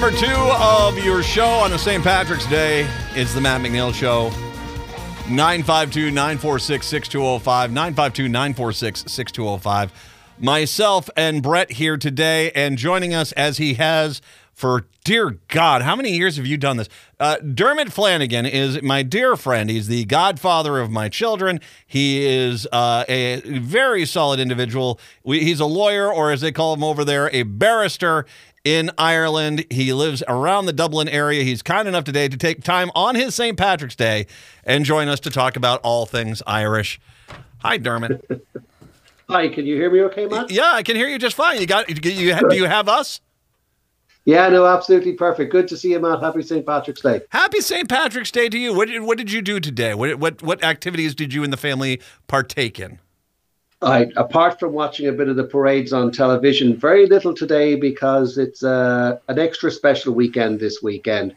number two of your show on the St. Patrick's Day. It's the Matt McNeil Show. 952 946 6205. 952 946 6205. Myself and Brett here today, and joining us as he has for dear God, how many years have you done this? Uh, Dermot Flanagan is my dear friend. He's the godfather of my children. He is uh, a very solid individual. We, he's a lawyer, or as they call him over there, a barrister in Ireland. He lives around the Dublin area. He's kind enough today to take time on his St. Patrick's Day and join us to talk about all things Irish. Hi, Dermot. Hi, can you hear me okay, Matt? Yeah, I can hear you just fine. You got you, do you have us? Yeah, no, absolutely perfect. Good to see you, Matt. Happy St. Patrick's Day. Happy St. Patrick's Day to you. What did, what did you do today? What, what what activities did you and the family partake in? I, apart from watching a bit of the parades on television, very little today because it's uh, an extra special weekend this weekend.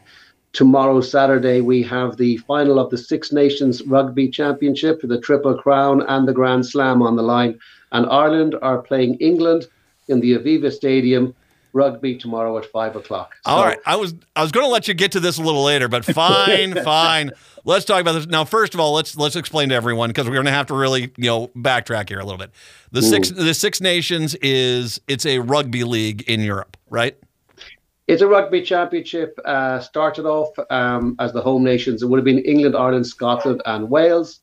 Tomorrow, Saturday, we have the final of the Six Nations Rugby Championship, the Triple Crown, and the Grand Slam on the line. And Ireland are playing England in the Aviva Stadium rugby tomorrow at five o'clock. So, All right, I was I was going to let you get to this a little later, but fine, fine. Let's talk about this now. First of all, let's let's explain to everyone because we're going to have to really you know backtrack here a little bit. The Ooh. six the Six Nations is it's a rugby league in Europe, right? It's a rugby championship. Uh, started off um, as the home nations. It would have been England, Ireland, Scotland, and Wales.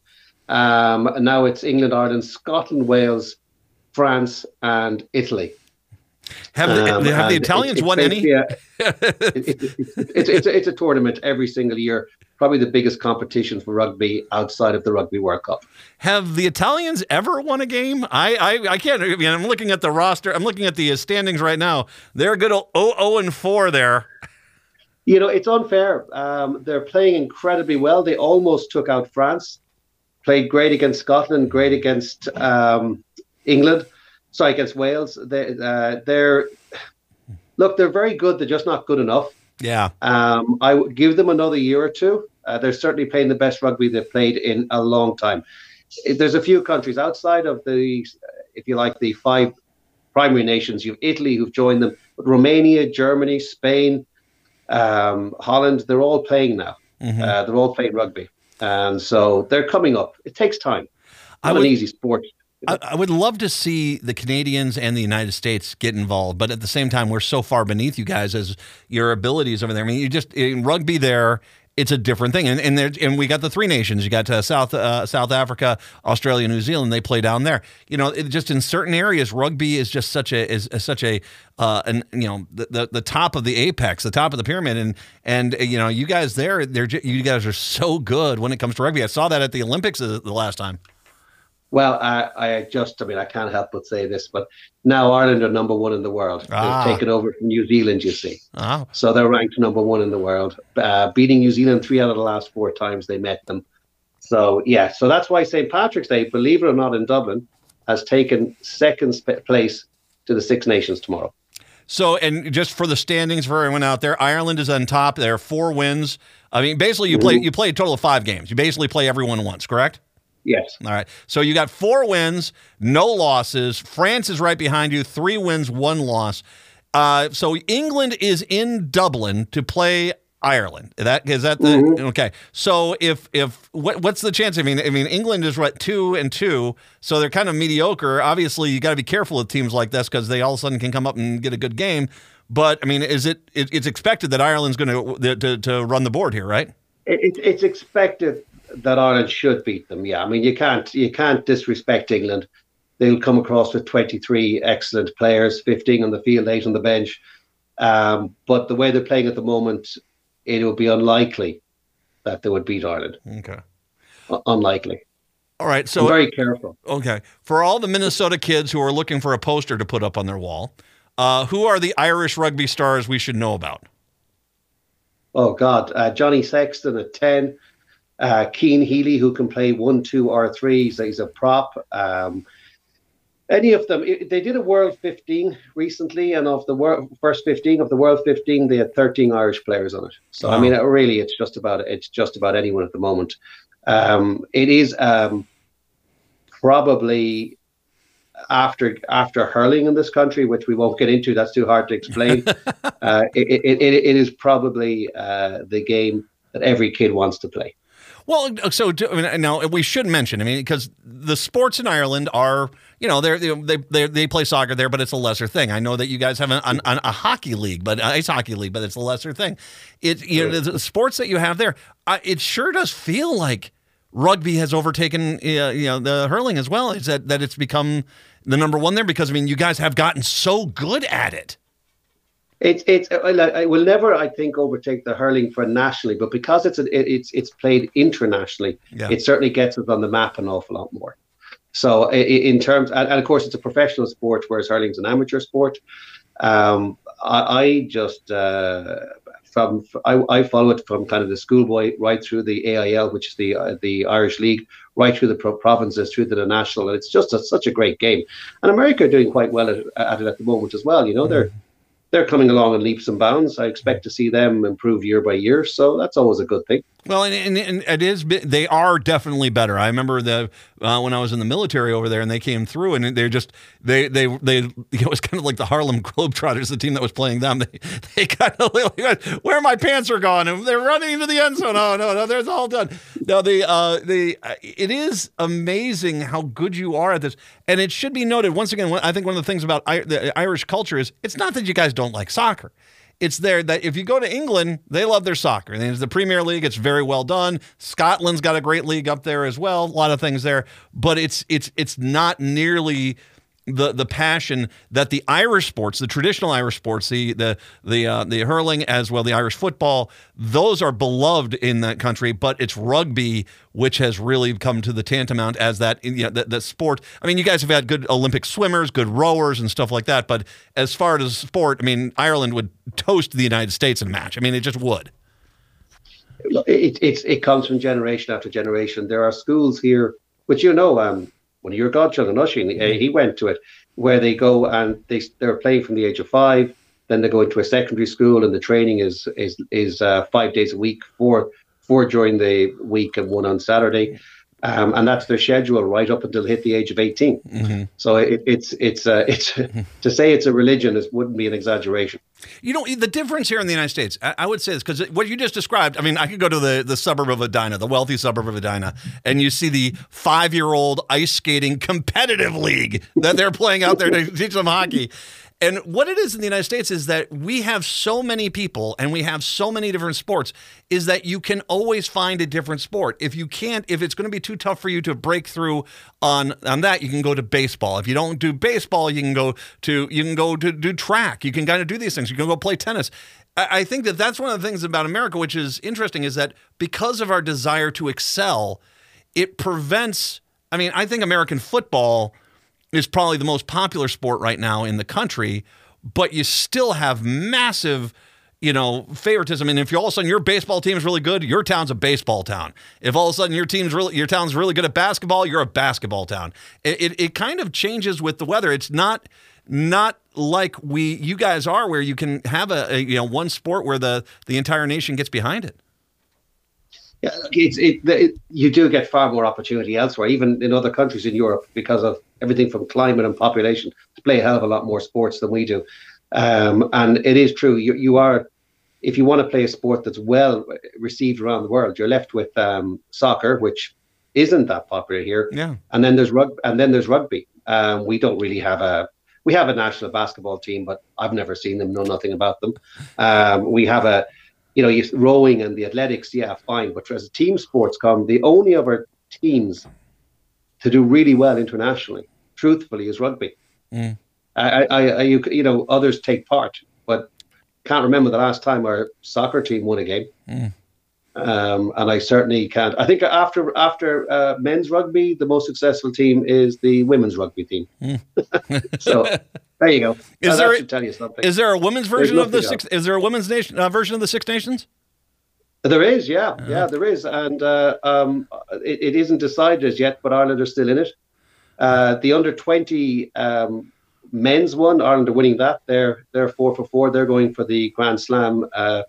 Um, now it's England, Ireland, Scotland, Wales, France, and Italy. Have, um, the, have the Italians it, won any? Yeah, it, it's, it's, it's a tournament every single year. Probably the biggest competition for rugby outside of the Rugby World Cup. Have the Italians ever won a game? I I, I can't. I mean, I'm looking at the roster. I'm looking at the standings right now. They're good 0 and 4 there. You know, it's unfair. Um, they're playing incredibly well. They almost took out France. Played great against Scotland. Great against um, England sorry, against Wales. They, uh, they're look, they're very good. They're just not good enough. Yeah. Um, I would give them another year or two. Uh, they're certainly playing the best rugby they've played in a long time. There's a few countries outside of the, if you like, the five primary nations. You've Italy who've joined them, but Romania, Germany, Spain, um, Holland, they're all playing now. Mm-hmm. Uh, they're all playing rugby. And so they're coming up. It takes time. Not would, an easy sport. I, I, would love to see the Canadians and the United States get involved, but at the same time, we're so far beneath you guys as your abilities over there. I mean, you just in rugby there. It's a different thing, and and, there, and we got the three nations. You got uh, South uh, South Africa, Australia, New Zealand. They play down there. You know, it, just in certain areas, rugby is just such a is, is such a uh, an you know the, the, the top of the apex, the top of the pyramid, and and you know you guys there, they're you guys are so good when it comes to rugby. I saw that at the Olympics the last time. Well, I, I just, I mean, I can't help but say this, but now Ireland are number one in the world. Ah. They've taken over from New Zealand, you see. Ah. So they're ranked number one in the world, uh, beating New Zealand three out of the last four times they met them. So, yeah, so that's why St. Patrick's Day, believe it or not, in Dublin, has taken second sp- place to the Six Nations tomorrow. So, and just for the standings for everyone out there, Ireland is on top. There are four wins. I mean, basically, you play you play a total of five games. You basically play everyone once, correct? Yes. All right. So you got four wins, no losses. France is right behind you, three wins, one loss. Uh, so England is in Dublin to play Ireland. That is that the mm-hmm. okay. So if if what, what's the chance? I mean, I mean England is what two and two, so they're kind of mediocre. Obviously, you got to be careful with teams like this because they all of a sudden can come up and get a good game. But I mean, is it, it it's expected that Ireland's going to, to to run the board here, right? It, it's expected that Ireland should beat them. Yeah, I mean you can't you can't disrespect England. They'll come across with 23 excellent players, 15 on the field, eight on the bench. Um, but the way they're playing at the moment, it would be unlikely that they would beat Ireland. Okay, U- unlikely. All right, so I'm very careful. Okay, for all the Minnesota kids who are looking for a poster to put up on their wall, uh, who are the Irish rugby stars we should know about? Oh God, uh, Johnny Sexton at ten, uh, Cian Healy, who can play one, two, or three. He's, he's a prop. Um, any of them. They did a World 15 recently, and of the world, first 15 of the World 15, they had 13 Irish players on it. So wow. I mean, really, it's just about it's just about anyone at the moment. Um, it is um, probably after after hurling in this country, which we won't get into. That's too hard to explain. uh, it, it, it, it is probably uh, the game that every kid wants to play. Well, so I mean, now we should mention. I mean, because the sports in Ireland are, you know, they're, they they they play soccer there, but it's a lesser thing. I know that you guys have an, an, a hockey league, but ice hockey league, but it's a lesser thing. It you know the sports that you have there, uh, it sure does feel like rugby has overtaken uh, you know the hurling as well. Is that that it's become the number one there because I mean you guys have gotten so good at it. It's it's I will never I think overtake the hurling for nationally, but because it's it's it's played internationally, yeah. it certainly gets us on the map an awful lot more. So in terms, and of course, it's a professional sport, whereas hurling's an amateur sport. Um, I, I, just uh, from I, I follow it from kind of the schoolboy right through the AIL, which is the uh, the Irish League, right through the pro- provinces, through to the national, and it's just a, such a great game. And America are doing quite well at, at, it at the moment as well. You know, they're they're coming along in leaps and bounds. I expect to see them improve year by year, so that's always a good thing. Well, and, and, and it is they are definitely better. I remember the uh, when I was in the military over there, and they came through, and they're just they they they it was kind of like the Harlem Globetrotters, the team that was playing them. They they kind of where my pants are gone, and they're running into the end zone. Oh no, no, there's all done. No, the uh, the uh, it is amazing how good you are at this, and it should be noted once again. I think one of the things about I, the Irish culture is it's not that you guys don't like soccer it's there that if you go to England, they love their soccer. And the Premier League, it's very well done. Scotland's got a great league up there as well. A lot of things there, but it's it's it's not nearly the the passion that the Irish sports, the traditional Irish sports, the the the uh, the hurling as well, the Irish football, those are beloved in that country. But it's rugby which has really come to the tantamount as that you know, the, the sport. I mean, you guys have had good Olympic swimmers, good rowers, and stuff like that. But as far as sport, I mean, Ireland would toast the United States in a match. I mean, it just would. It, it, it comes from generation after generation. There are schools here, which you know, um, one of your godchildren, Usheen, mm-hmm. he went to it, where they go and they they're playing from the age of five. Then they go into a secondary school, and the training is is is uh, five days a week, four four during the week and one on Saturday. Um, and that's their schedule right up until they hit the age of 18. Mm-hmm. So it, it's it's uh, it's to say it's a religion is wouldn't be an exaggeration. You know the difference here in the United States. I, I would say this because what you just described. I mean, I could go to the the suburb of Edina, the wealthy suburb of Edina, and you see the five year old ice skating competitive league that they're playing out there to teach them hockey. And what it is in the United States is that we have so many people and we have so many different sports, is that you can always find a different sport. If you can't, if it's going to be too tough for you to break through on on that, you can go to baseball. If you don't do baseball, you can go to you can go to do track. You can kind of do these things. You can go play tennis. I think that that's one of the things about America, which is interesting, is that because of our desire to excel, it prevents. I mean, I think American football is probably the most popular sport right now in the country, but you still have massive you know, favoritism. And if you all of a sudden your baseball team is really good, your town's a baseball town. If all of a sudden your team's really your town's really good at basketball, you're a basketball town. It, it, it kind of changes with the weather. It's not not like we you guys are where you can have a, a you know one sport where the the entire nation gets behind it. Yeah, it's it, it, you do get far more opportunity elsewhere, even in other countries in Europe, because of everything from climate and population to play a hell of a lot more sports than we do. Um, and it is true, you, you are, if you want to play a sport that's well received around the world, you're left with um, soccer, which isn't that popular here. Yeah. And then there's rugby, and then there's rugby. Um, we don't really have a we have a national basketball team, but I've never seen them, know nothing about them. Um, we have a you know, you, rowing and the athletics, yeah, fine. But as a team sports come, the only other teams to do really well internationally, truthfully, is rugby. Mm. I, I, I, you, you know, others take part, but can't remember the last time our soccer team won a game. Mm. Um, and I certainly can't. I think after after uh, men's rugby, the most successful team is the women's rugby team. Mm. so there you go. Is there a, tell you something. Is there a women's version of the six? Is there a women's nation uh, version of the Six Nations? There is, yeah, uh-huh. yeah, there is, and uh, um, it, it isn't decided as yet, but Ireland are still in it. Uh, the under twenty um, men's one, Ireland are winning that. They're they're four for four. They're going for the Grand Slam uh,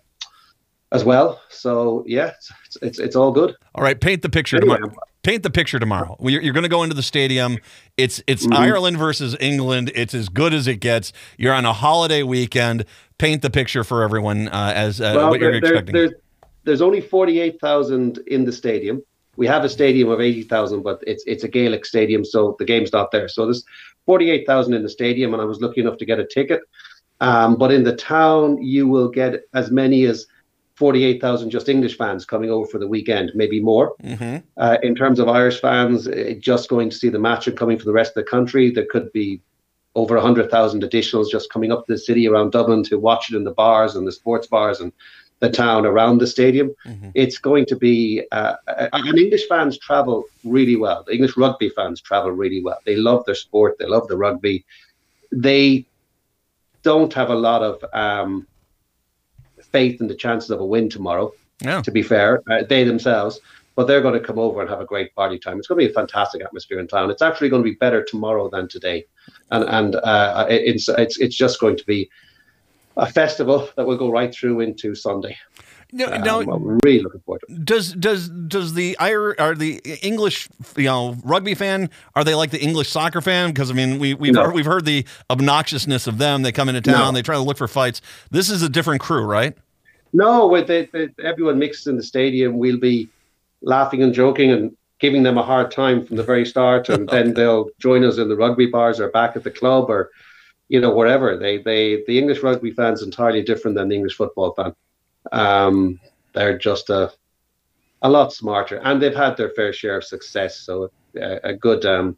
as well. So yeah, it's, it's, it's all good. All right, paint the picture anyway, to my paint the picture tomorrow. You're, you're going to go into the stadium. It's it's Mm-hmm. Ireland versus England. It's as good as it gets. You're on a holiday weekend. Paint the picture for everyone uh, as uh, Well, what you're there- there- expecting. there's, there's only 48,000 in the stadium. We have a stadium of 80,000, but it's it's a Gaelic stadium, so the game's not there. So there's 48,000 in the stadium, and I was lucky enough to get a ticket. Um, but in the town, you will get as many as 48,000 just English fans coming over for the weekend, maybe more. hmm Uh, in terms of Irish fans, uh, just going to see the match and coming from the rest of the country, there could be over 100,000 additionals just coming up to the city around Dublin to watch it in the bars and the sports bars and the town around the stadium. Mhm. It's going to be, uh, uh, and English fans travel really well. The English rugby fans travel really well. They love their sport, they love the rugby. They don't have a lot of um, faith in the chances of a win tomorrow Yeah. to be fair, uh, they themselves, but they're going to come over and have a great party time. It's going to be a fantastic atmosphere in town. It's actually going to be better tomorrow than today, and and uh, it's it's it's just going to be a festival that will go right through into Sunday. No, Um, no, I'm really looking forward to it. does does does the Irish are the English you know rugby fan are they like the English soccer fan because I mean we we've No. heard, we've heard the obnoxiousness of them they come into town No. they try to look for fights this is a different crew right No, with everyone mixed in the stadium, we'll be laughing and joking and giving them a hard time from the very start, and then they'll join us in the rugby bars or back at the club or, you know, wherever. They they the English rugby fan's entirely different than the English football fan. Um, they're just a a lot smarter, and they've had their fair share of success. So a, a good um,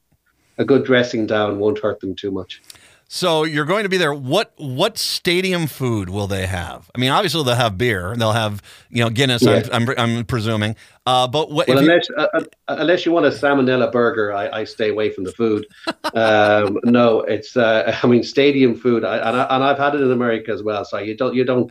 a good dressing down won't hurt them too much. so you're going to be there what what stadium food will they have I mean obviously they'll have beer they'll have you know Guinness Yeah. I'm, I'm I'm presuming uh but what Well, if you- unless uh, uh, unless you want a salmonella burger, I, I stay away from the food. Um, no, it's uh, I mean stadium food, I, and I, and I've had it in America as well. So you don't you don't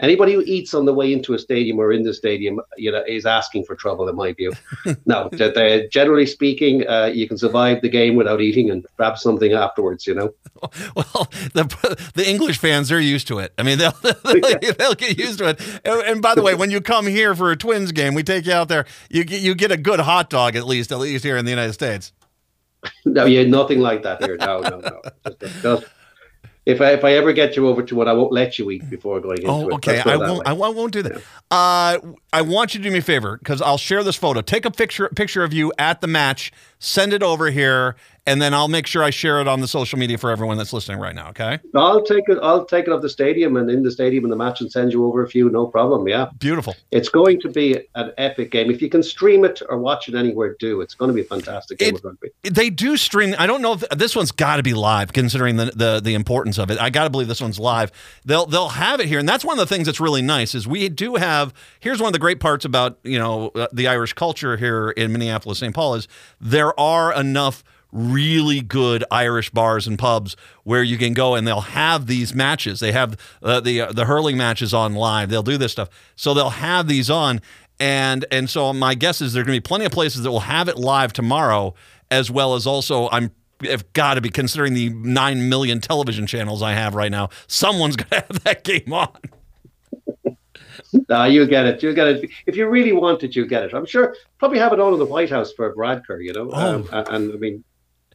anybody who eats on the way into a stadium or in the stadium, you know, is asking for trouble in my view. no, they- they- generally speaking, uh, you can survive the game without eating and grab something afterwards. You know. Well, the the English fans they're used to it. I mean, they'll they'll, they'll get used to it. And, and by the way, when you come here for a Twins game, we take you out there. You get you get a good hot dog at least, at least here in the United States. No, yeah, nothing like that here. No, no, no. Just, just, if I if I ever get you over to one, I won't let you eat before going into Oh, it. okay. I won't. I won't, do that. Uh, I want you to do me a favor because I'll share this photo. Take a picture picture of you at the match. Send it over here, and then I'll make sure I share it on the social media for everyone that's listening right now. Okay. I'll take it. I'll take it off the stadium and in the stadium in the match and send you over a few. No problem. Yeah, Beautiful. it's going to be an epic game. If you can stream it or watch it anywhere, do. It's going to be a fantastic game It- of rugby. They do stream. I don't know if this one's got to be live, considering the, the the importance of it. I got to believe this one's live. They'll they'll have it here, and that's one of the things that's really nice is we do have. Here's one of the great parts about you know uh, the Irish culture here in Minneapolis, St. Paul is there are enough really good Irish bars and pubs where you can go and they'll have these matches. They have uh, the uh, the hurling matches on live. They'll do this stuff, so they'll have these on. And and so my guess is there are going to be plenty of places that will have it live tomorrow, as well as also I'm have got to be considering the nine million television channels I have right now. Someone's going to have that game on. No, you get it. You get it. If you really want it, you get it. I'm sure. Probably have it on in the White House for Varadkar. You know, Oh. um, and, and I mean,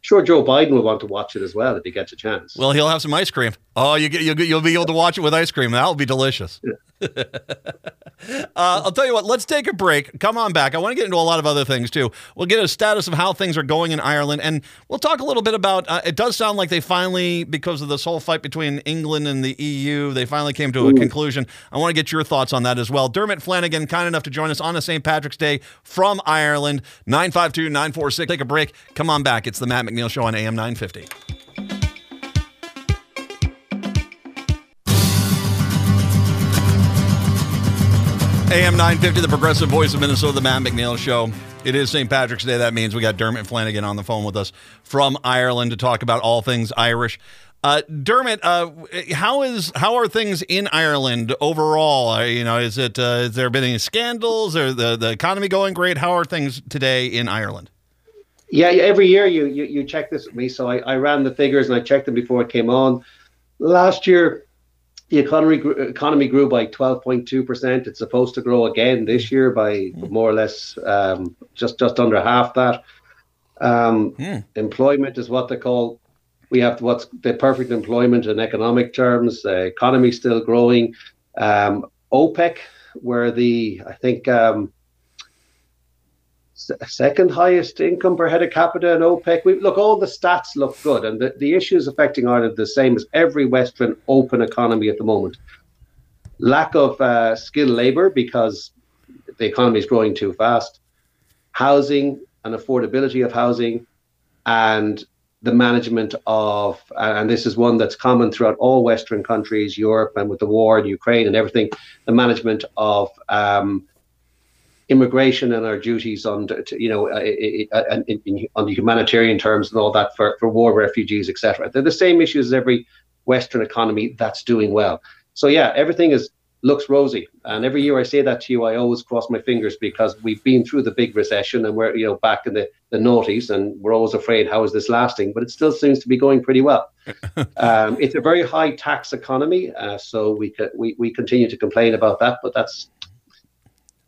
sure, Joe Biden will want to watch it as well if he gets a chance. Well, he'll have some ice cream. Oh, you get you'll, you'll be able to watch it with ice cream. That'll be delicious. Uh, I'll tell you what. Let's take a break. Come on back. I want to get into a lot of other things too. We'll get a status of how things are going in Ireland, and we'll talk a little bit about. Uh, it does sound like they finally, because of this whole fight between England and the EU, they finally came to a conclusion. I want to get your thoughts on that as well. Dermot Flanagan, kind enough to join us on a St. Patrick's Day from Ireland. 952 946. Take a break. Come on back. It's the Matt McNeil Show on AM 950. AM 950, the progressive voice of Minnesota, the Matt McNeil Show. It is St. Patrick's Day. That means we got Dermot Flanagan on the phone with us from Ireland to talk about all things Irish. Uh, Dermot, uh, how is how are things in Ireland overall? Uh, you know, is it uh, has there been any scandals? Or the the economy going great? How are things today in Ireland? Yeah, yeah, every year you, you you check this with me. So I, I ran the figures and I checked them before it came on. Last year, the economy economy grew by 12.2 percent. It's supposed to grow again this year by more or less um, just just under half that. Um, mm. Employment is what they call. We have what's the perfect employment in economic terms. The economy still growing. Um, OPEC, where the I think um, second highest income per head of capita in OPEC. We look, all the stats look good, and the, the issues affecting Ireland are the same as every Western open economy at the moment. Lack of uh, skilled labour because the economy is growing too fast. Housing and affordability of housing, and the management of, and this is one that's common throughout all Western countries, Europe, and with the war in Ukraine and everything, the management of um, immigration and our duties on, you know, uh, in, in, on the humanitarian terms and all that for, for war refugees, etc. They're the same issues as every Western economy that's doing well. So yeah, everything is looks rosy. And every year I say that to you, I always cross my fingers because we've been through the big recession and we're you know back in the the noughties, and we're always afraid how is this lasting? But it still seems to be going pretty well. um, it's a very high tax economy, uh, so we, we we continue to complain about that, but that's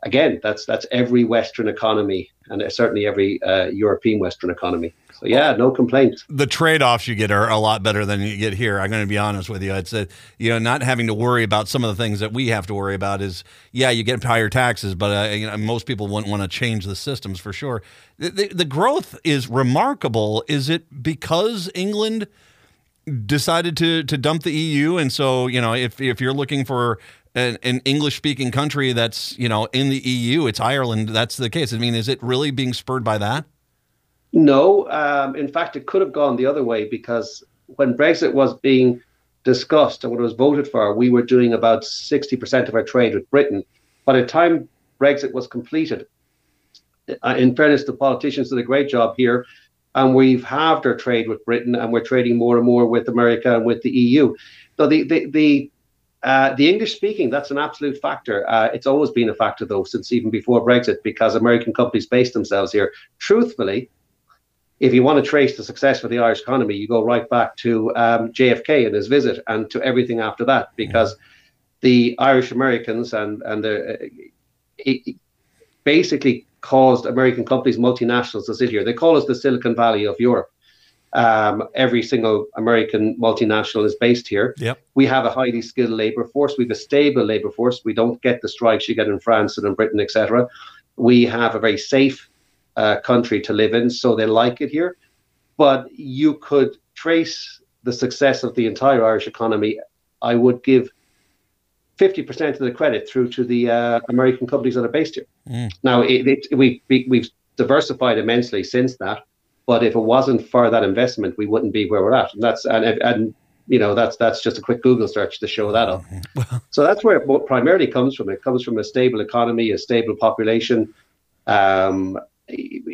again, that's that's every Western economy and certainly every uh, European Western economy. So yeah, no complaints. The trade-offs you get are a lot better than you get here. I'm going to be honest with you. I'd say you know not having to worry about some of the things that we have to worry about is yeah, you get higher taxes, but uh, you know, most people wouldn't want to change the systems for sure. The, the, the growth is remarkable. Is it because England? decided to to dump the EU and so you know if if you're looking for an, an English speaking country that's you know in the EU, it's Ireland. That's the case. I mean, is it really being spurred by that? No, um, in fact, it could have gone the other way because when Brexit was being discussed and when it was voted for, we were doing about 60% of our trade with Britain. By the time Brexit was completed, uh, in fairness, the politicians did a great job here, and we've halved our trade with Britain, and we're trading more and more with America and with the EU. So the the, the uh, the English speaking, that's an absolute factor. Uh, it's always been a factor, though, since even before Brexit, because American companies base themselves here. Truthfully, if you want to trace the success for the Irish economy, you go right back to um, JFK and his visit and to everything after that, because the Irish Americans and, and the, it basically caused American companies, multinationals to sit here. They call us the Silicon Valley of Europe. Um, every single American multinational is based here. Yep. We have a highly skilled labor force. We have a stable labor force. We don't get the strikes you get in France and in Britain, etc. We have a very safe uh, country to live in, so they like it here. But you could trace the success of the entire Irish economy. I would give 50% of the credit through to the uh, American companies that are based here. Mm. Now, it, it, we, we've diversified immensely since that. But if it wasn't for that investment, we wouldn't be where we're at. And that's and and you know that's that's just a quick Google search to show that up. so that's where it primarily comes from. It comes from a stable economy, a stable population. Um,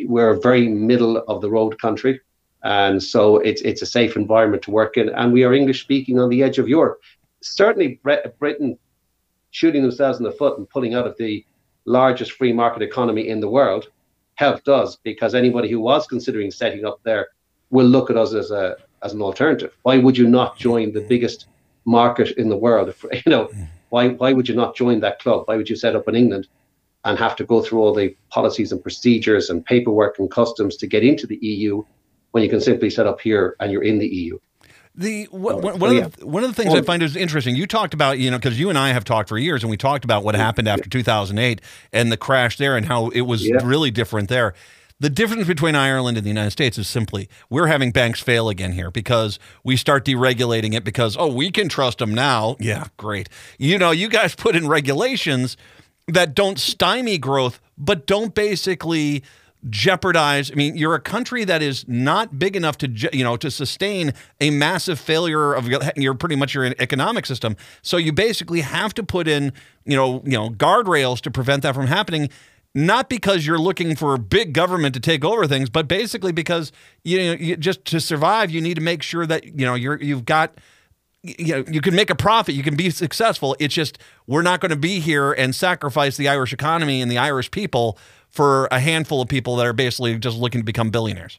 we're a very middle of the road country, and so it's it's a safe environment to work in. And we are English speaking on the edge of Europe. Certainly, Britain shooting themselves in the foot and pulling out of the largest free market economy in the world helped us because anybody who was considering setting up there will look at us as a as an alternative. Why would you not join the biggest market in the world? If, you know, why why would you not join that club? Why would you set up in England and have to go through all the policies and procedures and paperwork and customs to get into the EU when you can simply set up here and you're in the EU? The oh, oh, one, oh, yeah. of the, one of the things well, I find is interesting. You talked about you know because you and I have talked for years, and we talked about what happened after 2008 and the crash there, and how it was yeah. really different there. The difference between Ireland and the United States is simply we're having banks fail again here because we start deregulating it because oh we can trust them now. Yeah, great. You know, you guys put in regulations that don't stymie growth, but don't basically jeopardize i mean you're a country that is not big enough to you know to sustain a massive failure of your pretty much your economic system. So you basically have to put in you know you know guardrails to prevent that from happening not because you're looking for big government to take over things but basically because you know you, just to survive you need to make sure that you know you're you've got you know you can make a profit you can be successful. It's just we're not going to be here and sacrifice the irish economy and the irish people for a handful of people that are basically just looking to become billionaires.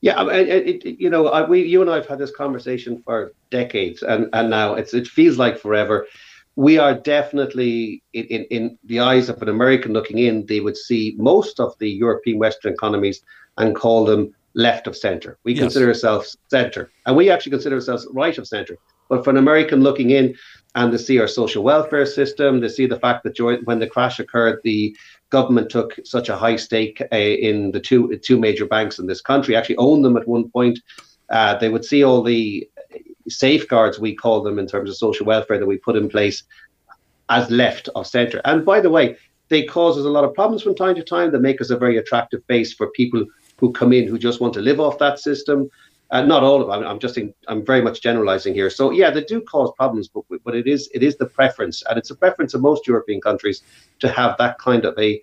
Yeah, it, it, you know, we, you and I have had this conversation for decades, and, and now it's it feels like forever. We are definitely in, in, in the eyes of an American looking in, they would see most of the European Western economies and call them left of center. We yes. consider ourselves center, and we actually consider ourselves right of center. But for an American looking in, and to see our social welfare system, to see the fact that when the crash occurred, the government took such a high stake uh, in the two two major banks in this country, actually owned them at one point. Uh, they would see all the safeguards we call them in terms of social welfare that we put in place as left of centre. And by the way, they cause us a lot of problems from time to time. They make us a very attractive base for people who come in who just want to live off that system. Uh, not all of them. I'm just in, I'm very much generalizing here. So yeah, they do cause problems, but but it is it is the preference, and it's a preference of most European countries to have that kind of a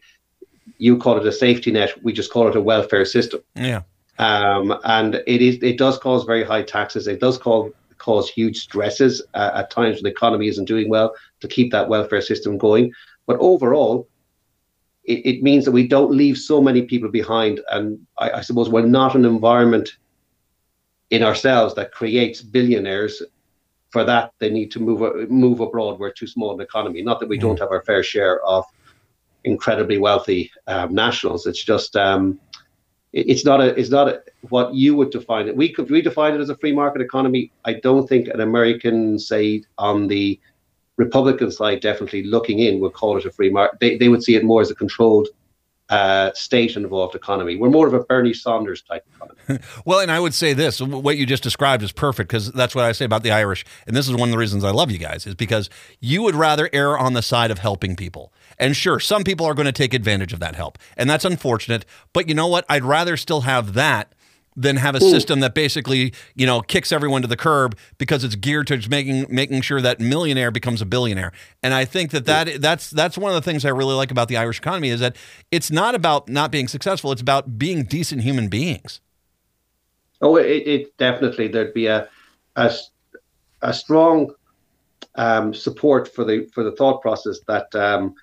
you call it a safety net. We just call it a welfare system. Yeah. Um, and it is it does cause very high taxes. It does cause cause huge stresses uh, at times when the economy isn't doing well to keep that welfare system going. But overall, it, it means that we don't leave so many people behind. And I, I suppose we're not an environment in ourselves that creates billionaires. For that, they need to move move abroad. We're too small an economy. Not that we don't mm. have our fair share of incredibly wealthy um, nationals. It's just um, it, it's not a it's not a, what you would define it. We could redefine it as a free market economy. I don't think an American, say on the Republican side, definitely looking in, would call it a free market. They they would see it more as a controlled uh, state involved economy. We're more of a Bernie Sanders type economy. well, and I would say this what you just described is perfect because that's what I say about the Irish. And this is one of the reasons I love you guys, is because you would rather err on the side of helping people. And sure, some people are going to take advantage of that help. And that's unfortunate. But you know what? I'd rather still have that than have a Ooh. system that basically you know kicks everyone to the curb because it's geared towards making making sure that millionaire becomes a billionaire. And I think that, that that's that's one of the things I really like about the Irish economy is that it's not about not being successful; it's about being decent human beings. Oh, it, it definitely there'd be a a, a strong um, support for the for the thought process that um,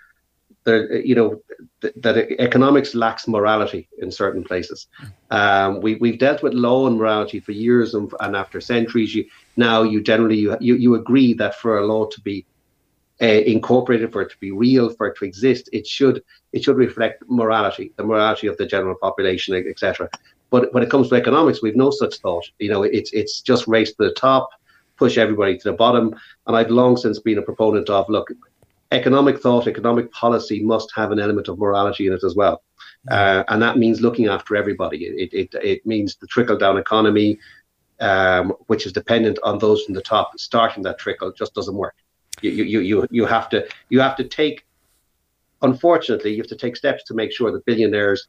you know, th- that economics lacks morality in certain places. Um, we, we've dealt with law and morality for years and, and after centuries. You, now you generally you, you, you agree that for a law to be uh, incorporated, for it to be real, for it to exist, it should it should reflect morality, the morality of the general population, etc. But when it comes to economics, we've no such thought. You know, it's it's just race to the top, push everybody to the bottom. And I've long since been a proponent of look, economic thought, economic policy must have an element of morality in it as well. Uh, and that means looking after everybody. It, it, it means the trickle down economy, um, which is dependent on those from the top. Starting that trickle just doesn't work. You, you, you, you have to you have to take, unfortunately, you have to take steps to make sure that billionaires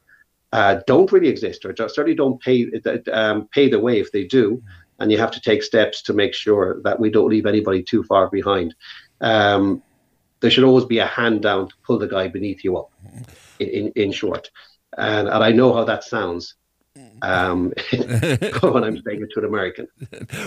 uh, don't really exist or certainly don't pay um, pay the way if they do. And you have to take steps to make sure that we don't leave anybody too far behind. Um, there should always be a hand down to pull the guy beneath you up. Mm-hmm. In in, in short, and and I know how that sounds um, when I'm saying it to an American.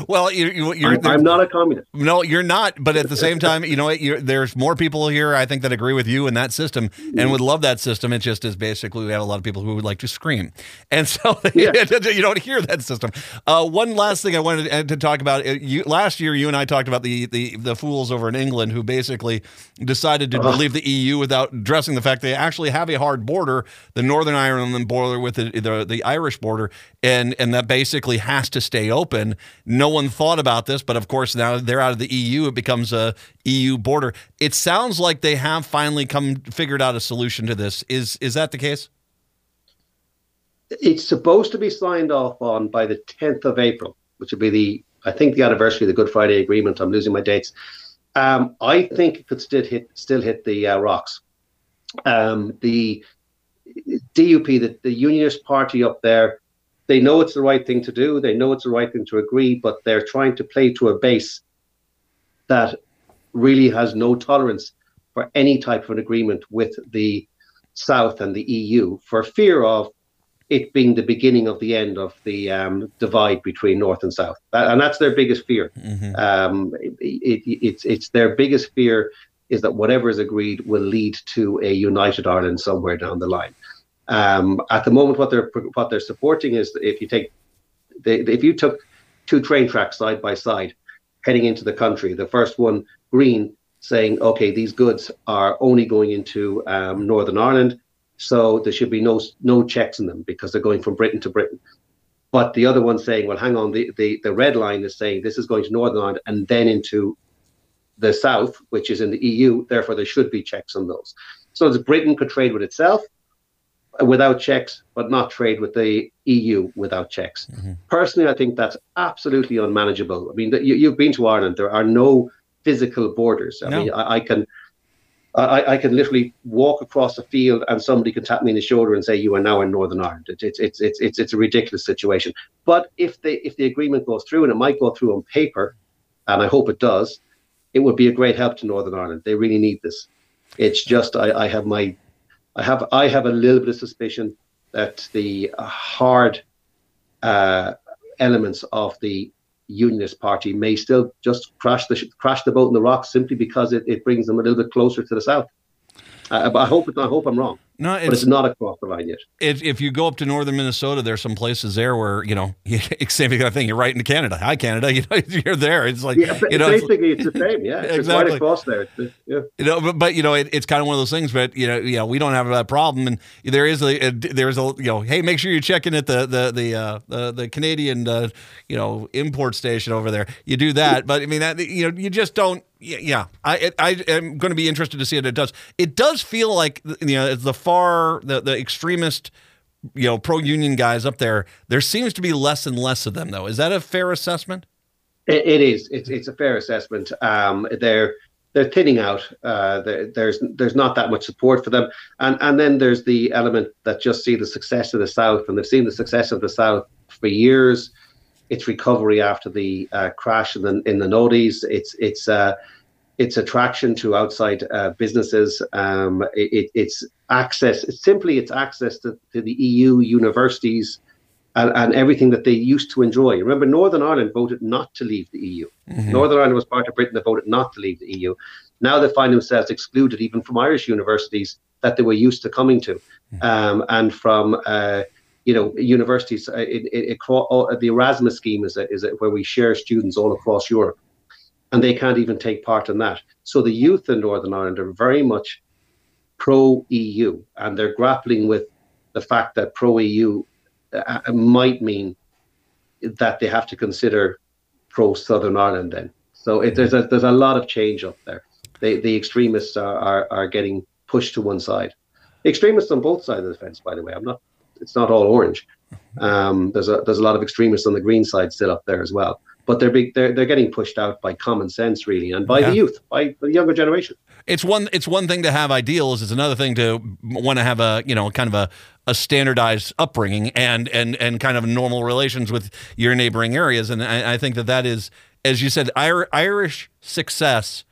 Well, you're, you're I'm, I'm, not a communist. No, you're not. But at the same time, you know, there's more people here, I think, that agree with you in that system and would love that system. It just is basically we have a lot of people who would like to scream, and so yeah. you don't hear that system. Uh, one last thing I wanted to talk about. Uh, you, last year, you and I talked about the, the the fools over in England who basically decided to uh leave the EU without addressing the fact they actually have a hard border, the Northern Ireland border with the, the, the Irish border, and and that basically has to stay open. No one thought about this, but of course now they're out of the EU. It becomes a EU border. It sounds like they have finally come figured out a solution to this. Is is that the case? It's supposed to be signed off on by the 10th of April, which would be the I think the anniversary of the Good Friday Agreement. I'm losing my dates. Um, I think it could still hit still hit the uh, rocks. Um, the DUP, the, the Unionist Party up there, they know it's the right thing to do. They know it's the right thing to agree, but they're trying to play to a base that really has no tolerance for any type of an agreement with the South and the EU for fear of it being the beginning of the end of the um, divide between North and South. And that's their biggest fear. Mm-hmm. Um, it, it, it's, it's their biggest fear is that whatever is agreed will lead to a united Ireland somewhere down the line. Um, at the moment, what they're what they're supporting is if you take if you took two train tracks side by side heading into the country, the first one green saying, okay, these goods are only going into um, Northern Ireland, so there should be no no checks in them because they're going from Britain to Britain. But the other one saying, well, hang on, the, the, the red line is saying this is going to Northern Ireland and then into the south, which is in the EU. Therefore, there should be checks on those. So as Britain could trade with itself without checks, but not trade with the EU without checks. Mm-hmm. Personally, I think that's absolutely unmanageable. I mean, you, have been to Ireland. There are no physical borders. I no. mean, I, I can. I, I, can literally walk across a field and somebody can tap me in the shoulder and say you are now in Northern Ireland. It's it's it's it's it's, it's a ridiculous situation. But if the if the agreement goes through and it might go through on paper, and I hope it does, it would be a great help to Northern Ireland. They really need this. It's just I, I have my I have I have a little bit of suspicion that the hard uh, elements of the Unionist Party may still just crash the crash the boat in the rocks simply because it, it brings them a little bit closer to the south. But I hope I hope I'm wrong. No, it's, but it's not across the line yet. If, if you go up to northern Minnesota, there's some places there where you know same kind of thing. You're right into Canada. Hi, Canada. You know, you're there. It's like yeah, you know, basically it's, it's the same. Yeah, exactly. It's right across there. yeah. You know, but, but you know, it, it's kind of one of those things. But you know, you know, we don't have that problem, and there is a, a there's a you know, hey, make sure you check in at the the the uh, the, the Canadian uh, you know import station over there. You do that, but I mean that you know you just don't yeah, I I am going to be interested to see what it does. It does feel like you know the far the the extremist you know pro union guys up there. There seems to be less and less of them, though. Is that a fair assessment? it, it is. It's it's a fair assessment. Um, they're they're thinning out. Uh, there's there's not that much support for them, and and then there's the element that just see the success of the South, and they've seen the success of the South for years its recovery after the uh, crash in the in the noughties, its its uh, its attraction to outside uh, businesses, um, it, it's access. It's simply its access to, to the EU universities and, and, everything that they used to enjoy. Remember, Northern Ireland voted not to leave the EU. Mm-hmm. Northern Ireland was part of Britain that voted not to leave the EU. Now they find themselves excluded even from Irish universities that they were used to coming to, mm-hmm. um, and from uh, you know, universities, uh, it, it, it, the Erasmus scheme is, a, is a, where we share students all across Europe, and they can't even take part in that. So the youth in Northern Ireland are very much pro EU, and they're grappling with the fact that pro EU uh, uh, might mean that they have to consider pro Southern Ireland then. So it, there's a there's a lot of change up there. They, the extremists are, are, are getting pushed to one side. Extremists on both sides of the fence, by the way. I'm not it's not all orange. Um, there's a there's a lot of extremists on the green side still up there as well. But they're big. They're they're getting pushed out by common sense, really, and by yeah. the youth, by the younger generation. It's one it's one thing to have ideals. It's another thing to want to have a you know kind of a a standardized upbringing and and and kind of normal relations with your neighboring areas. And I, I think that that is, as you said, Irish success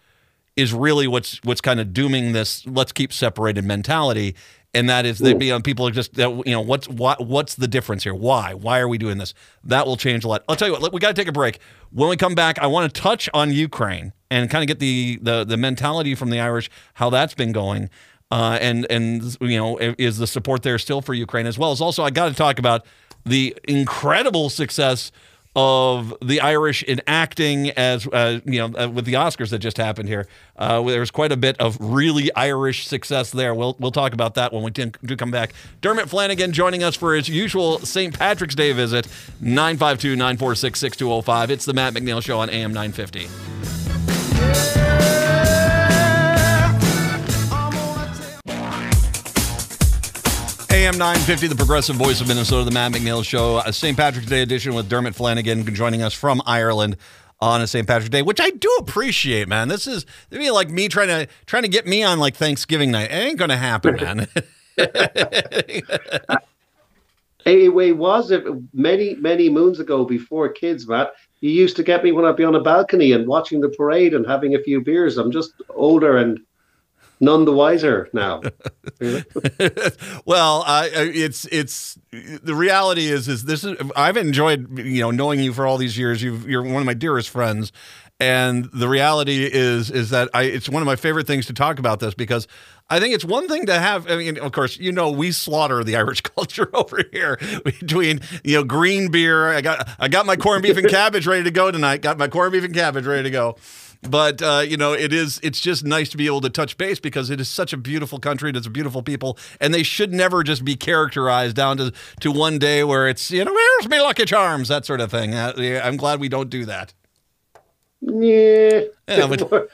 is really what's what's kind of dooming this let's keep separated mentality and that is that you know, people are just you know what's what, what's the difference here? Why why are we doing this? That will change a lot. I'll tell you what. We got to take a break. When we come back, I want to touch on Ukraine and kind of get the the the mentality from the Irish, how that's been going. Uh, and and you know is the support there still for Ukraine as well as also I got to talk about the incredible success of the Irish in acting, as uh, you know, uh, with the Oscars that just happened here. Uh, there's quite a bit of really Irish success there. We'll we'll talk about that when we do come back. Dermot Flanagan joining us for his usual St. Patrick's Day visit. 952 946 6205. It's the Matt McNeil Show on AM 950. AM 950, the progressive voice of Minnesota, the Matt McNeil Show, a St. Patrick's Day edition with Dermot Flanagan joining us from Ireland on a St. Patrick's Day, which I do appreciate, man. This is maybe like me trying to trying to get me on like Thanksgiving night. It ain't gonna happen, man. it was it many many moons ago before kids, Matt. You used to get me when I'd be on a balcony and watching the parade and having a few beers. I'm just older and none the wiser now. well, uh, it's it's the reality is is this is I've enjoyed you know knowing you for all these years. you are one of my dearest friends, And the reality is is that I it's one of my favorite things to talk about this because I think it's one thing to have. I mean, of course, you know, we slaughter the Irish culture over here between you know green beer. I got I got my corned beef and cabbage ready to go tonight. Got my corned beef and cabbage ready to go. But uh, you know, it is it's just nice to be able to touch base because it is such a beautiful country. and It's a beautiful people, and they should never just be characterized down to to one day where it's you know, where's me lucky charms, that sort of thing. Uh, I'm glad we don't do that. Yeah. yeah more,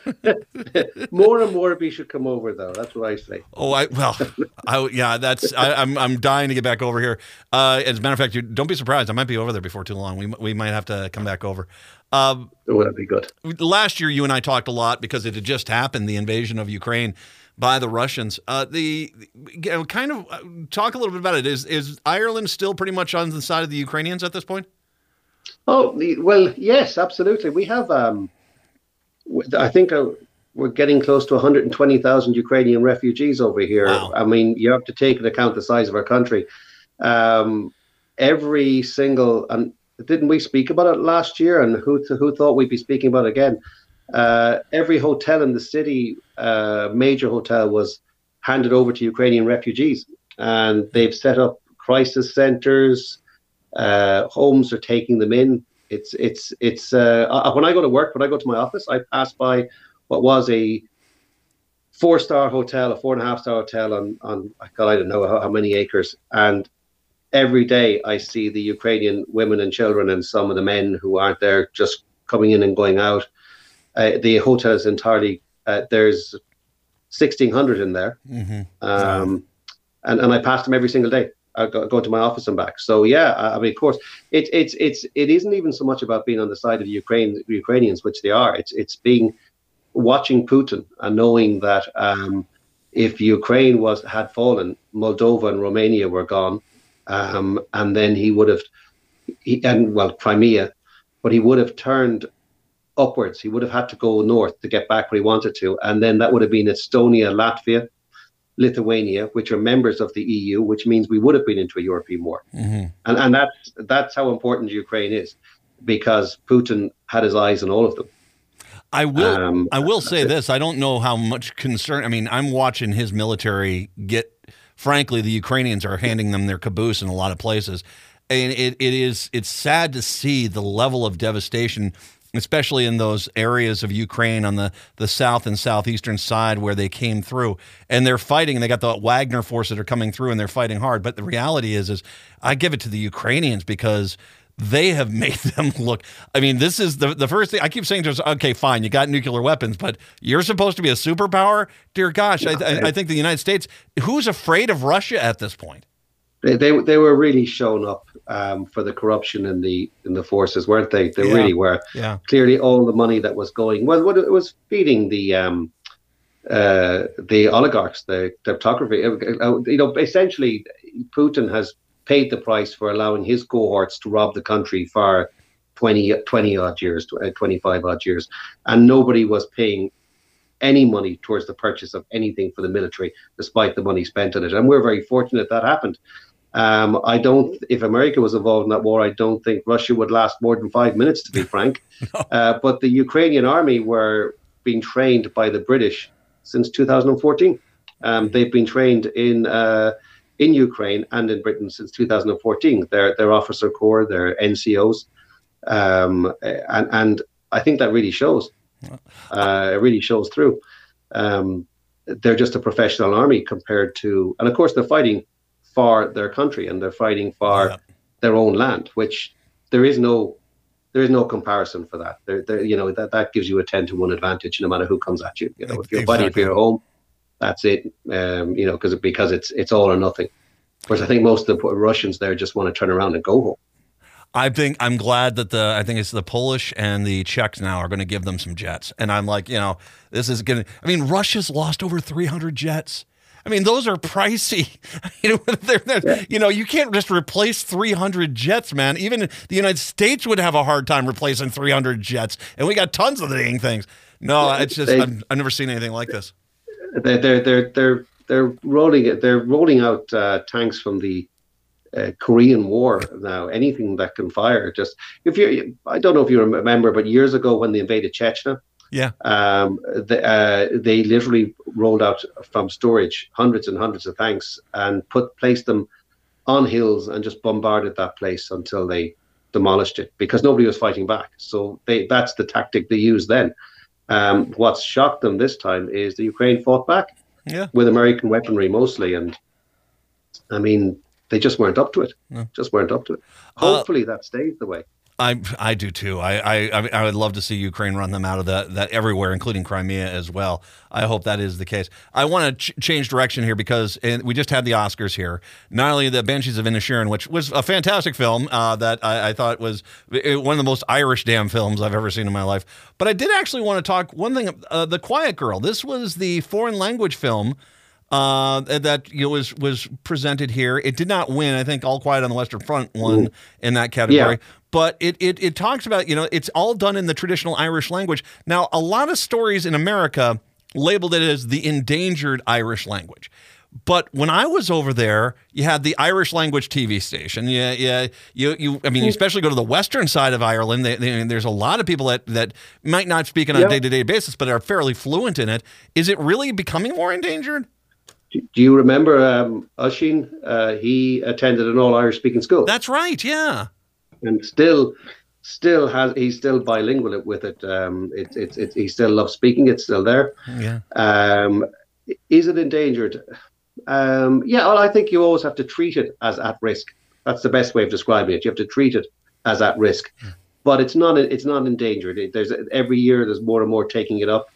more, and more we should come over though. That's what I say. Oh, I well, I yeah, that's I, am I'm, I'm dying to get back over here. Uh, as a matter of fact, you, don't be surprised. I might be over there before too long. We we might have to come back over. Um, oh, that'd be good. Last year, you and I talked a lot because it had just happened, the invasion of Ukraine by the Russians. Uh, the kind of uh, talk a little bit about it. Is is Ireland still pretty much on the side of the Ukrainians at this point? Oh well, yes, absolutely. We have. Um, I think uh, we're getting close to 120,000 Ukrainian refugees over here. Wow. I mean, you have to take into account the size of our country. Um, every single and didn't we speak about it last year? And who who thought we'd be speaking about it again? Uh, every hotel in the city, uh, major hotel, was handed over to Ukrainian refugees, and they've set up crisis centers uh, homes are taking them in. It's it's it's uh, when I go to work, when I go to my office, I pass by what was a four star hotel, a four and a half star hotel on on God, I don't know how, how many acres, and every day I see the Ukrainian women and children and some of the men who aren't there just coming in and going out. Uh, the hotel is entirely uh, there's 1600 in there mm-hmm. um, and, and i pass them every single day uh, go, to my office and back. So yeah, I, I mean, of course, it's it's it's it isn't even so much about being on the side of the Ukraine Ukrainians, which they are. It's it's being watching Putin and knowing that um, if Ukraine was had fallen, Moldova and Romania were gone, um, and then he would have, he, and well, Crimea, but he would have turned upwards. He would have had to go north to get back where he wanted to, and then that would have been Estonia, Latvia, Lithuania, which are members of the EU, which means we would have been into a European war. Mm-hmm. And, and that's, that's how important Ukraine is because Putin had his eyes on all of them. I will. Um, I will say this. I don't know how much concern. I mean, I'm watching his military get. Frankly, the Ukrainians are handing them their caboose in a lot of places, and it, it is. It's sad to see the level of devastation especially in those areas of Ukraine on the, the south and southeastern side where they came through. And they're fighting, and they got the Wagner forces that are coming through, and they're fighting hard. But the reality is, is I give it to the Ukrainians because they have made them look. I mean, this is the the first thing I keep saying to us. Okay, fine, you got nuclear weapons, but you're supposed to be a superpower. Dear gosh, I, I, I think the United States. Who's afraid of Russia at this point? They, they, they were really shown up um, for the corruption in the in the forces, weren't they? They yeah. really were. Yeah. Clearly, all the money that was going well, what it was feeding the um, uh, the oligarchs, the kleptocracy. Uh, uh, you know, essentially, Putin has paid the price for allowing his cohorts to rob the country for 20, 20 odd years, uh, 25 odd years, and nobody was paying any money towards the purchase of anything for the military, despite the money spent on it. And we're very fortunate that happened. Um, I don't. If America was involved in that war, I don't think Russia would last more than five minutes, to be frank. no. uh, but the Ukrainian army were being trained by the British since 2014. Um, they've been trained in uh, in Ukraine and in Britain since 2014. Their their officer corps, their NCOs, um, and and I think that really shows. Uh, it really shows through. Um, they're just a professional army compared to, and of course they're fighting for their country and they're fighting for yeah. their own land, which there is no there is no comparison for that. There, there, you know that that gives you a ten to one advantage no matter who comes at you. You know, if you're exactly. fighting for your home, that's it. Um, you know, because because it's it's all or nothing. Whereas I think most of the Russians there just want to turn around and go home. I think I'm glad that the I think it's the Polish and the Czechs now are going to give them some jets, and I'm like, you know, this is going to. I mean, Russia's lost over 300 jets. I mean, those are pricey. You know, they're, they're, you know, you can't just replace 300 jets, man. Even the United States would have a hard time replacing 300 jets, and we got tons of the dang things. No, it's just I've, I've, never seen anything like this. They're they're they're they're, they're rolling it. They're rolling out uh, tanks from the uh, Korean War now. Anything that can fire, just if you, I don't know if you remember, but years ago when they invaded Chechnya, Yeah. um, the, uh, they literally rolled out from storage hundreds and hundreds of tanks and put placed them on hills and just bombarded that place until they demolished it because nobody was fighting back. So they that's the tactic they used then. Um, what's shocked them this time is the Ukraine fought back Yeah. with American weaponry mostly, and I mean they just weren't up to it. Just weren't up to it. Uh, Hopefully that stays the way. I I do too. I, I I- would love to see Ukraine run them out of that that everywhere, including Crimea as well. I hope that is the case. I want to ch- change direction here because we just had the Oscars here. Not only the Banshees of Inisherin, which was a fantastic film uh, that I, I thought was one of the most Irish damn films I've ever seen in my life. But I did actually want to talk one thing. Uh, the Quiet Girl. This was the foreign language film uh, that you know, was was presented here. It did not win. I think All Quiet on the Western Front won in that category. Yeah. But it, it it talks about you know it's all done in the traditional Irish language. Now a lot of stories in America labeled it as the endangered Irish language. But when I was over there, you had the Irish language TV station. Yeah, yeah. You, you. I mean, you especially go to the western side of Ireland. They, they, there's a lot of people that that might not speak it on a day to day basis, but are fairly fluent in it. Is it really becoming more endangered? Do do you remember um, Ushin? Uh, he attended an all Irish speaking school. That's right. Yeah. and still still has he's still bilingual with it um it's it's it, he still loves speaking it's still there Yeah. um is it endangered um yeah well i think you always have to treat it as at risk that's the best way of describing it you have to treat it as at risk but it's not it's not endangered it, there's every year there's more and more taking it up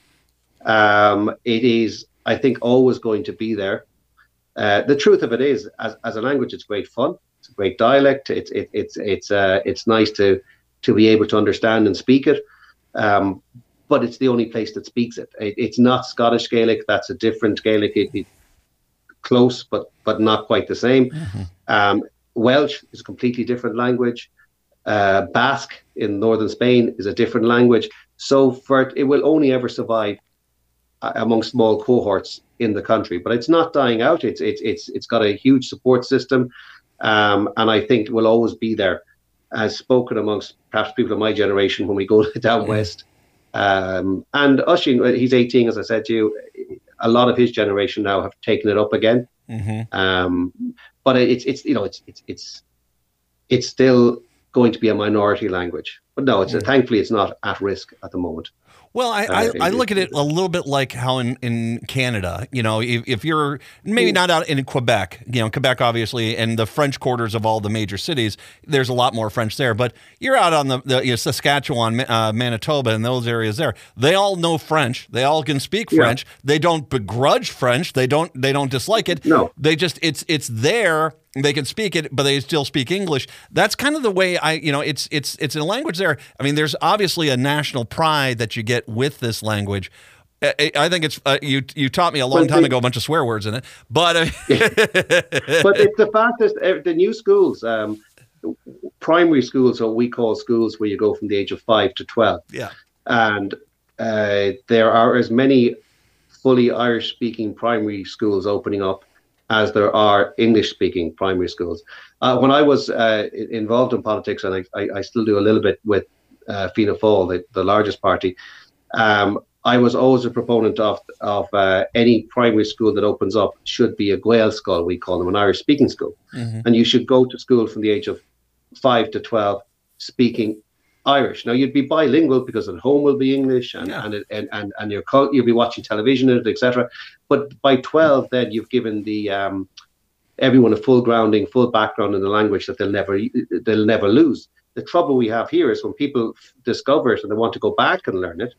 um it is i think always going to be there. Uh, the truth of it is as, as a language it's great fun it's a great dialect it's it, it's it's uh, it's nice to to be able to understand and speak it um, but it's the only place that speaks it. it it's not Scottish Gaelic that's a different Gaelic it, close but but not quite the same. Um, Welsh is a completely different language. Uh, Basque in northern Spain is a different language. So for it, it will only ever survive among small cohorts in the country, but it's not dying out. It's it's it's it's got a huge support system, um, and I think will always be there, as spoken amongst perhaps people of my generation when we go down west. Um, and Ushin, he's 18, as I said to you. A lot of his generation now have taken it up again, hmm um, but it's it's you know it's it's it's it's still going to be a minority language. But no, it's thankfully it's not at risk at the moment. Well, I, I, Uh, I look at it a little bit like how in, in Canada, you know, if, if you're maybe not out in Quebec, you know, Quebec obviously, and the French quarters of all the major cities, there's a lot more French there. But you're out on the, the you know, Saskatchewan, uh, Manitoba, and those areas there. They all know French. They all can speak Yeah. French. They don't begrudge French. They don't they don't dislike it. No. They just it's it's there. They can speak it, but they still speak English. That's kind of the way I, you know, it's it's it's a language there. I mean, there's obviously a national pride that you get with this language. I, I think it's uh, you. You taught me a long Well, time they- ago a bunch of swear words in it, but uh, but it's the fastest. eh, The new schools, um, primary schools, or we call schools where you go from the age of five to twelve, yeah, and uh, there are as many fully Irish-speaking primary schools opening up as there are English-speaking primary schools. Uh, when I was uh, involved in politics, and I, I, I still do a little bit with uh, Fianna Fáil, the, the largest party, um, I was always a proponent of of uh, any primary school that opens up should be a Gaelscoil, we call them, an Irish speaking school, Mhm. and you should go to school from the age of five to twelve speaking Irish. Now you'd be bilingual because at home will be English, and Yeah. and, it, and and and your cul- you'll be watching television and etc. But by twelve, then you've given the um, everyone a full grounding, full background in the language that they'll never they'll never lose. The trouble we have here is when people f- discover it and they want to go back and learn it,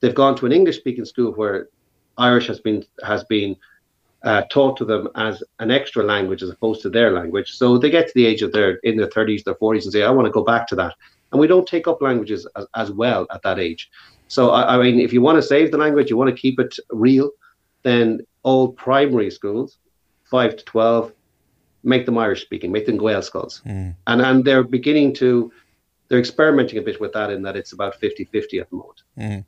they've gone to an English speaking school where Irish has been has been uh, taught to them as an extra language as opposed to their language. So they get to the age of their in their thirties, their forties, and say, "I want to go back to that." And we don't take up languages as, as well at that age. So I, I mean, if you want to save the language, you want to keep it real, then all primary schools, five to twelve, make them Irish speaking, make them Gaelscoils, Mm. and and they're beginning to. They're experimenting a bit with that in that it's about 50-50 at the moment.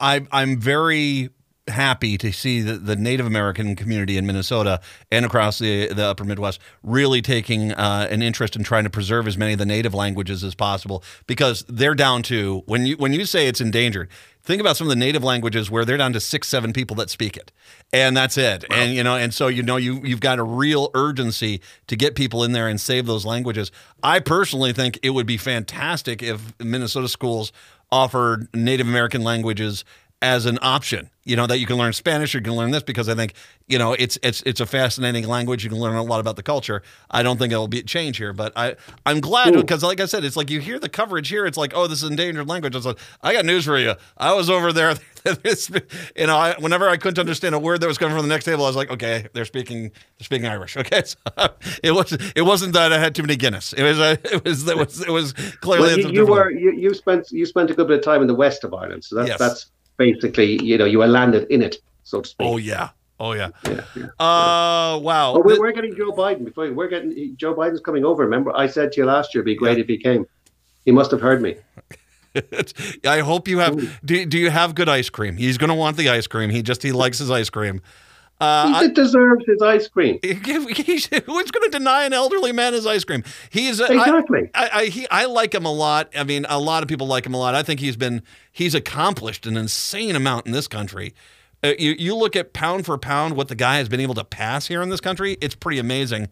I'm I'm very happy to see the, the Native American community in Minnesota and across the the Upper Midwest really taking uh, an interest in trying to preserve as many of the native languages as possible because they're down to when you when you say it's endangered. Think about some of the native languages where they're down to six, seven people that speak it, and that's it. Wow. And you know, and so you know, you you've got a real urgency to get people in there and save those languages. I personally think it would be fantastic if Minnesota schools offered Native American languages as an option. You know that you can learn Spanish, you can learn this because I think you know it's it's it's a fascinating language. You can learn a lot about the culture. I don't think it'll be change here, but I I'm glad because like I said, it's like you hear the coverage here. It's like oh, this is endangered language. It's like I got news for you. I was over there. you know, I, whenever I couldn't understand a word that was coming from the next table, I was like, okay, they're speaking they're speaking Irish. Okay, so it was it wasn't that I had too many Guinness. It was uh, it was it was it was clearly well, you, you were you, you spent you spent a good bit of time in the west of Ireland, so that's yes. that's basically, you know, you were landed in it, so to speak. Oh yeah. Oh yeah. Yeah. yeah. Uh wow. Oh, we're, we're getting Joe Biden before we're getting Joe Biden's coming over. Remember, I said to you last year, it'd be great yeah. if he came. He must have heard me. I hope you have. Do, do you have good ice cream? He's going to want the ice cream. He just he likes his ice cream. Uh, he deserves his ice cream. He, he, who's going to deny an elderly man his ice cream? He's exactly. I, I, he, I like him a lot. I mean, a lot of people like him a lot. I think he's been he's accomplished an insane amount in this country. Uh, you you look at pound for pound what the guy has been able to pass here in this country. It's pretty amazing.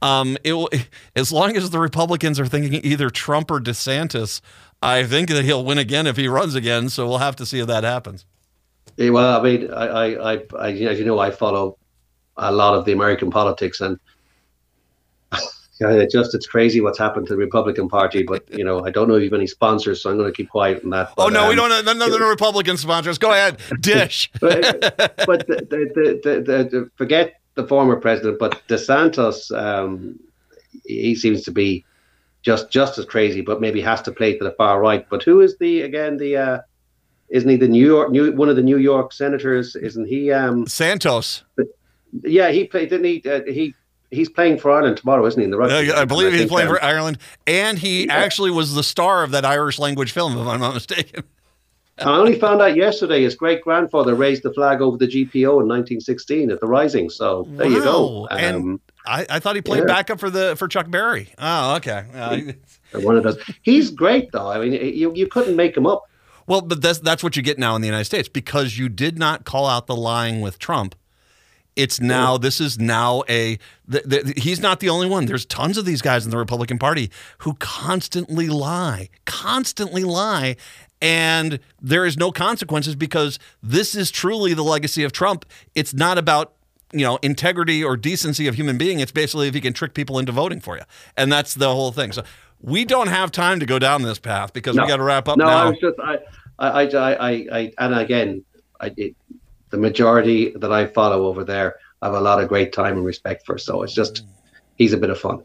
Um, it, as long as the Republicans are thinking either Trump or DeSantis, I think that he'll win again if he runs again. So we'll have to see if that happens. Yeah, well, I mean, I, I, I, I, as you know, I follow a lot of the American politics, and it just it's crazy what's happened to the Republican Party. But you know, I don't know if you have any sponsors, so I'm going to keep quiet on that. But, oh no, um, we don't have none of the Republican sponsors. Go ahead, dish. but, the, the, the, forget the former president, but DeSantis, um, he seems to be just just as crazy, but maybe has to play to the far right. But who is the again the uh, isn't he the New York New one of the New York senators? Isn't he? Um, Santos. yeah, he played. Didn't he? Uh, he he's playing for Ireland tomorrow, isn't he? In the rugby. Uh, I believe I he's playing um, for Ireland, and he yeah. actually was the star of that Irish language film, if I'm not mistaken. I only found out yesterday his great grandfather raised the flag over the GPO in 1916 at the Rising. So there wow. you go. Um, and I, I, thought he played yeah. backup for the for Chuck Berry. Oh, okay. Uh, One of those. He's great though. I mean, you you couldn't make him up. Well, but that's that's what you get now in the United States because you did not call out the lying with Trump. It's now this is now a the, the, he's not the only one. There's tons of these guys in the Republican Party who constantly lie, constantly lie, and there is no consequences because this is truly the legacy of Trump. It's not about you know integrity or decency of human being. It's basically if he can trick people into voting for you, and that's the whole thing. So we don't have time to go down this path because no. we got to wrap up no, now. I was just, I, I, I, I, I and again, I, it, the majority that I follow over there, I have a lot of great time and respect for. So it's just, he's a bit of fun.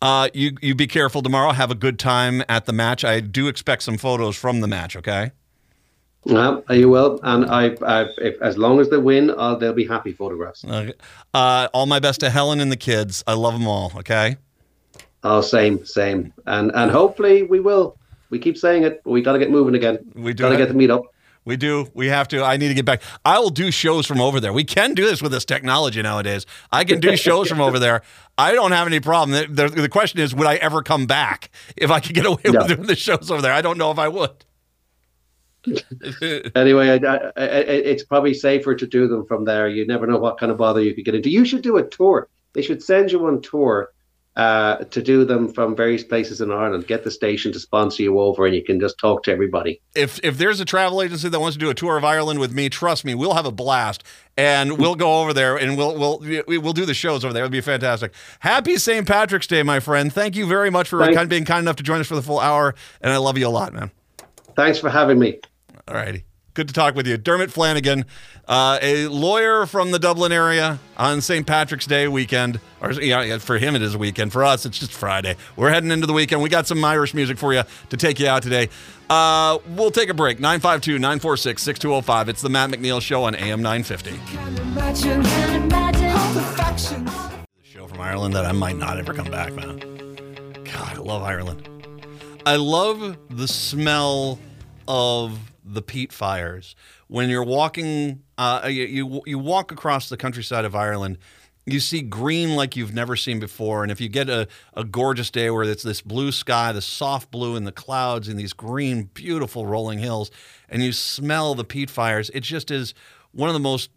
Uh, you you be careful tomorrow. Have a good time at the match. I do expect some photos from the match. Okay. Yeah, you will, and I, I if, as long as they win, uh, they'll be happy photographs. Okay. Uh, all my best to Helen and the kids. I love them all. Okay. Oh, same, same, and and hopefully we will. We keep saying it, but we got to get moving again. We do got to get the meet up. We do. We have to. I need to get back. I will do shows from over there. We can do this with this technology nowadays. I can do shows from over there. I don't have any problem. The, the, the, question is, would I ever come back if I could get away no. with doing the shows over there? I don't know if I would. anyway, I, I, I, it's probably safer to do them from there. You never know what kind of bother you could get into. You should do a tour. They should send you on tour uh, to do them from various places in Ireland. Get the station to sponsor you over, and you can just talk to everybody. If if there's a travel agency that wants to do a tour of Ireland with me, trust me, we'll have a blast, and we'll go over there and we'll we'll we'll do the shows over there. It'll be fantastic. Happy St. Patrick's Day, my friend. Thank you very much for kind, being kind enough to join us for the full hour, and I love you a lot, man. Thanks for having me. All righty. Good to talk with you. Dermot Flanagan, uh, a lawyer from the Dublin area on St. Patrick's Day weekend. Or know, for him, it is a weekend. For us, it's just Friday. We're heading into the weekend. We got some Irish music for you to take you out today. Uh, we'll take a break. 952 946 6205. It's the Matt McNeil Show on AM 950. The show from Ireland that I might not ever come back, man. God, I love Ireland. I love the smell of the peat fires. When you're walking, uh, you, you you walk across the countryside of Ireland, you see green like you've never seen before. And if you get a, a gorgeous day where it's this blue sky, the soft blue and the clouds and these green, beautiful rolling hills, and you smell the peat fires, it just is one of the most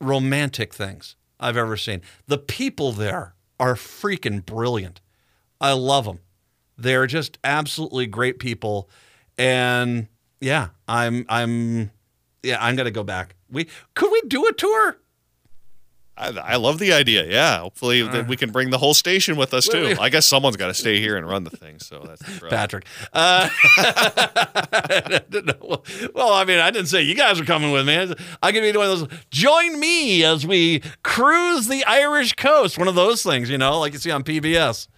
romantic things I've ever seen. The people there are freaking brilliant. I love them. They're just absolutely great people. And yeah, I'm I'm yeah, I'm gonna go back. We could we do a tour? I, I love the idea. Yeah, hopefully that we can bring the whole station with us too. I guess someone's got to stay here and run the thing. So that's. Patrick. Uh, well, I mean, I didn't say you guys are coming with me. I'll give you one of those. Join me as we cruise the Irish coast. One of those things, you know, like you see on PBS.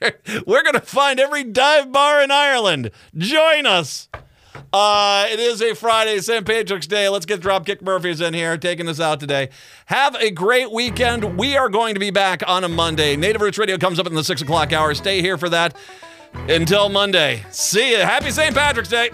We're going to find every dive bar in Ireland. Join us. Uh, it is a Friday, St. Patrick's Day. Let's get Dropkick Murphys in here, taking us out today. Have a great weekend. We are going to be back on a Monday. Native Roots Radio comes up in the six o'clock hour. Stay here for that. Until Monday. See you. Happy St. Patrick's Day.